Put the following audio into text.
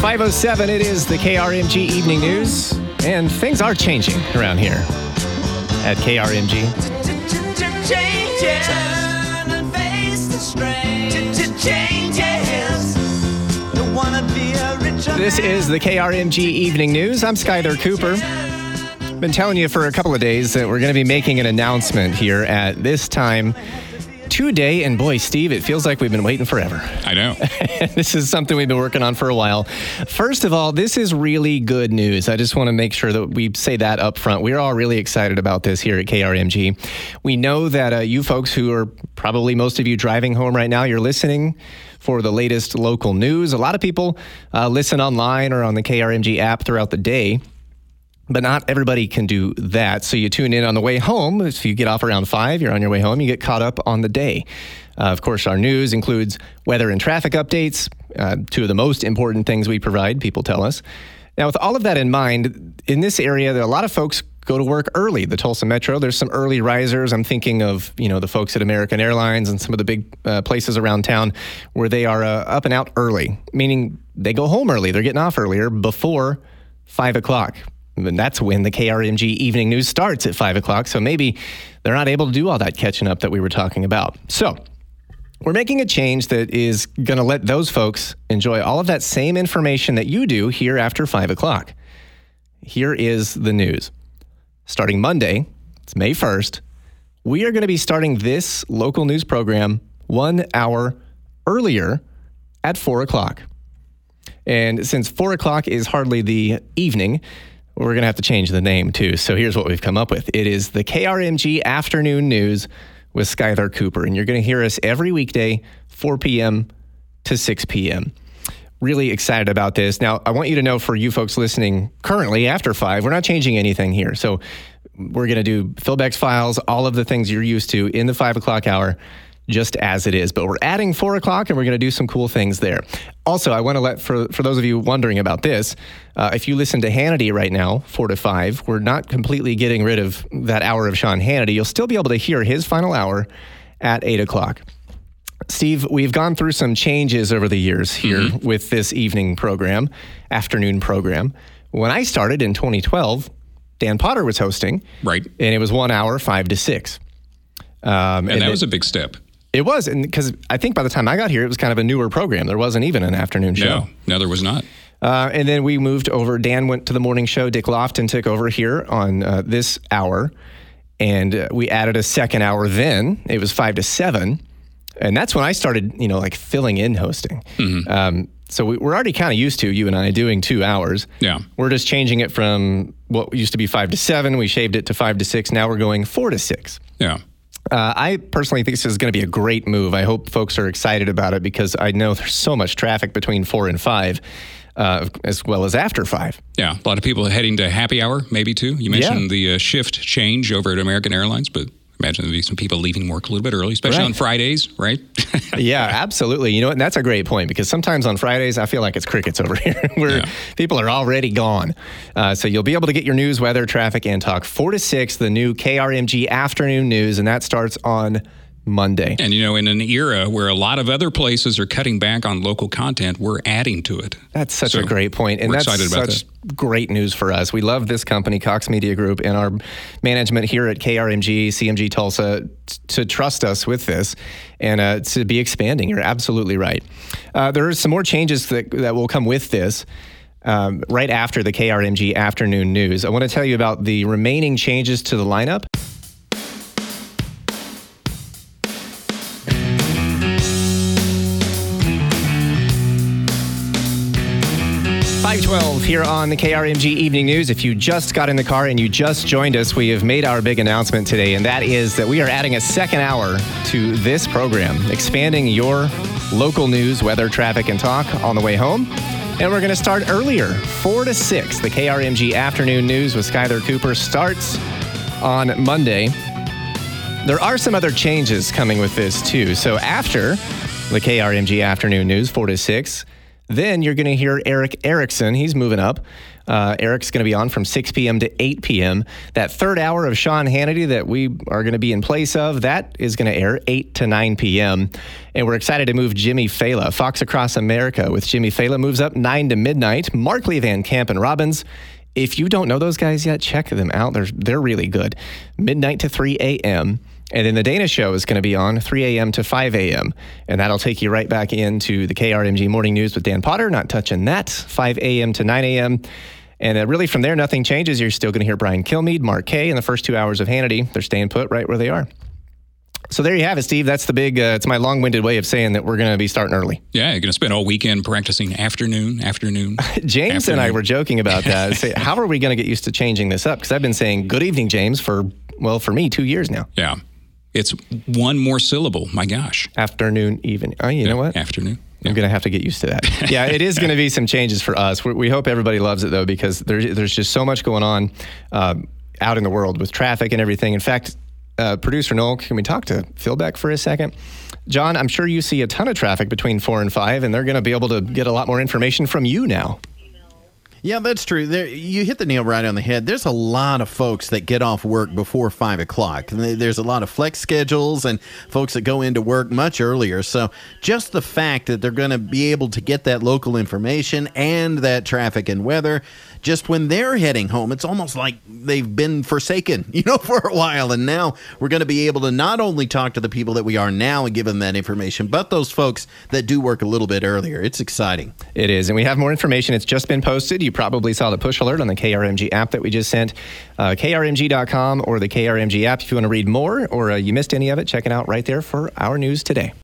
507, it is the KRMG Evening News, and things are changing around here at KRMG. This is the KRMG Evening News. I'm Skyler Cooper. Been telling you for a couple of days that we're going to be making an announcement here at this time today. And boy, Steve, it feels like we've been waiting forever. I know. this is something we've been working on for a while. First of all, this is really good news. I just want to make sure that we say that up front. We're all really excited about this here at KRMG. We know that uh, you folks who are probably most of you driving home right now, you're listening for the latest local news. A lot of people uh, listen online or on the KRMG app throughout the day. But not everybody can do that. So you tune in on the way home. If you get off around five, you're on your way home, you get caught up on the day. Uh, of course, our news includes weather and traffic updates, uh, two of the most important things we provide, people tell us. Now, with all of that in mind, in this area, there are a lot of folks go to work early. The Tulsa Metro, there's some early risers. I'm thinking of you know the folks at American Airlines and some of the big uh, places around town where they are uh, up and out early, meaning they go home early. They're getting off earlier before five o'clock. And that's when the KRMG evening news starts at five o'clock. So maybe they're not able to do all that catching up that we were talking about. So we're making a change that is going to let those folks enjoy all of that same information that you do here after five o'clock. Here is the news. Starting Monday, it's May 1st, we are going to be starting this local news program one hour earlier at four o'clock. And since four o'clock is hardly the evening, we're going to have to change the name too. So here's what we've come up with it is the KRMG Afternoon News with Skyler Cooper. And you're going to hear us every weekday, 4 p.m. to 6 p.m. Really excited about this. Now, I want you to know for you folks listening currently after five, we're not changing anything here. So we're going to do Philbeck's files, all of the things you're used to in the five o'clock hour just as it is. But we're adding four o'clock and we're going to do some cool things there. Also, I want to let, for, for those of you wondering about this, uh, if you listen to Hannity right now, four to five, we're not completely getting rid of that hour of Sean Hannity. You'll still be able to hear his final hour at eight o'clock. Steve, we've gone through some changes over the years here mm-hmm. with this evening program, afternoon program. When I started in 2012, Dan Potter was hosting. Right. And it was one hour, five to six. Um, and, and, that it, was a big step. It was, and because I think by the time I got here, it was kind of a newer program. There wasn't even an afternoon show. No, no, there was not. Uh, and then we moved over. Dan went to the morning show. Dick Lofton took over here on uh, this hour, and uh, we added a second hour. Then it was five to seven, and that's when I started, you know, like filling in hosting. Mm-hmm. Um, so we, are already kind of used to you and I doing two hours. Yeah, we're just changing it from what used to be five to seven. We shaved it to five to six. Now we're going four to six. Yeah. Uh, I personally think this is going to be a great move. I hope folks are excited about it because I know there's so much traffic between four and five. Uh, as well as after five. Yeah, a lot of people heading to happy hour, maybe too. You mentioned yeah. the uh, shift change over at American Airlines, but imagine there'd be some people leaving work a little bit early, especially right. on Fridays, right? yeah, absolutely. You know, and that's a great point because sometimes on Fridays I feel like it's crickets over here, where yeah. people are already gone. Uh, so you'll be able to get your news, weather, traffic, and talk four to six, the new KRMG afternoon news, and that starts on Monday. And you know, in an era where a lot of other places are cutting back on local content, we're adding to it. That's such so a great point, and that's such that. great news for us. We love this company, Cox Media Group, and our management here at KRMG, CMG Tulsa, t- to trust us with this and uh, to be expanding. You're absolutely right. Uh, there are some more changes that that will come with this. Um, right after the KRMG afternoon news, I want to tell you about the remaining changes to the lineup. 512 here on the KRMG Evening News. If you just got in the car and you just joined us, we have made our big announcement today, and that is that we are adding a second hour to this program, expanding your local news, weather, traffic, and talk on the way home. And we're going to start earlier, 4 to 6. The KRMG Afternoon News with Skyler Cooper starts on Monday. There are some other changes coming with this, too. So after the KRMG Afternoon News, 4 to 6, then you're going to hear Erick Erickson. He's moving up. Uh, Erick's going to be on from 6 p.m. to 8 p.m. That third hour of Sean Hannity that we are going to be in place of, that is going to air 8 to 9 p.m. And we're excited to move Jimmy Failla. Fox Across America with Jimmy Failla moves up 9 to midnight. Markley Van Camp and Robbins if you don't know those guys yet, check them out. They're, they're really good. Midnight to 3 a.m. And then the Dana show is going to be on 3 a.m. to 5 a.m. And that'll take you right back into the KRMG Morning News with Dan Potter. Not touching that. 5 a.m. to 9 a.m. And uh, really, from there, nothing changes. You're still going to hear Brian Kilmeade, Mark Kaye in the first two hours of Hannity. They're staying put right where they are. So there you have it, Steve. That's the big. Uh, it's my long-winded way of saying that we're going to be starting early. Yeah, you're going to spend all weekend practicing afternoon, afternoon. James afternoon. and I were joking about that. Say, how are we going to get used to changing this up? Because I've been saying "Good evening, James" for well, for me, two years now. Yeah, it's one more syllable. My gosh. Afternoon, even. Oh, you yeah, know what? Afternoon. I'm going to have to get used to that. yeah, it is going to be some changes for us. We, we, hope everybody loves it though, because there's there's just so much going on uh, out in the world with traffic and everything. In fact, uh, producer Noel, can we talk to Phil Beck for a second? John, I'm sure you see a ton of traffic between four and five, and they're going to be able to get a lot more information from you now. Yeah, that's true. There, you hit the nail right on the head. There's a lot of folks that get off work before five o'clock. There's a lot of flex schedules and folks that go into work much earlier. So just the fact that they're going to be able to get that local information and that traffic and weather just when they're heading home, it's almost like they've been forsaken, you know, for a while. And now we're going to be able to not only talk to the people that we are now and give them that information, but those folks that do work a little bit earlier. It's exciting. It is. And we have more information. It's just been posted. You probably saw the push alert on the KRMG app that we just sent, uh, krmg.com or the KRMG app. If you want to read more or uh, you missed any of it, check it out right there for our news today.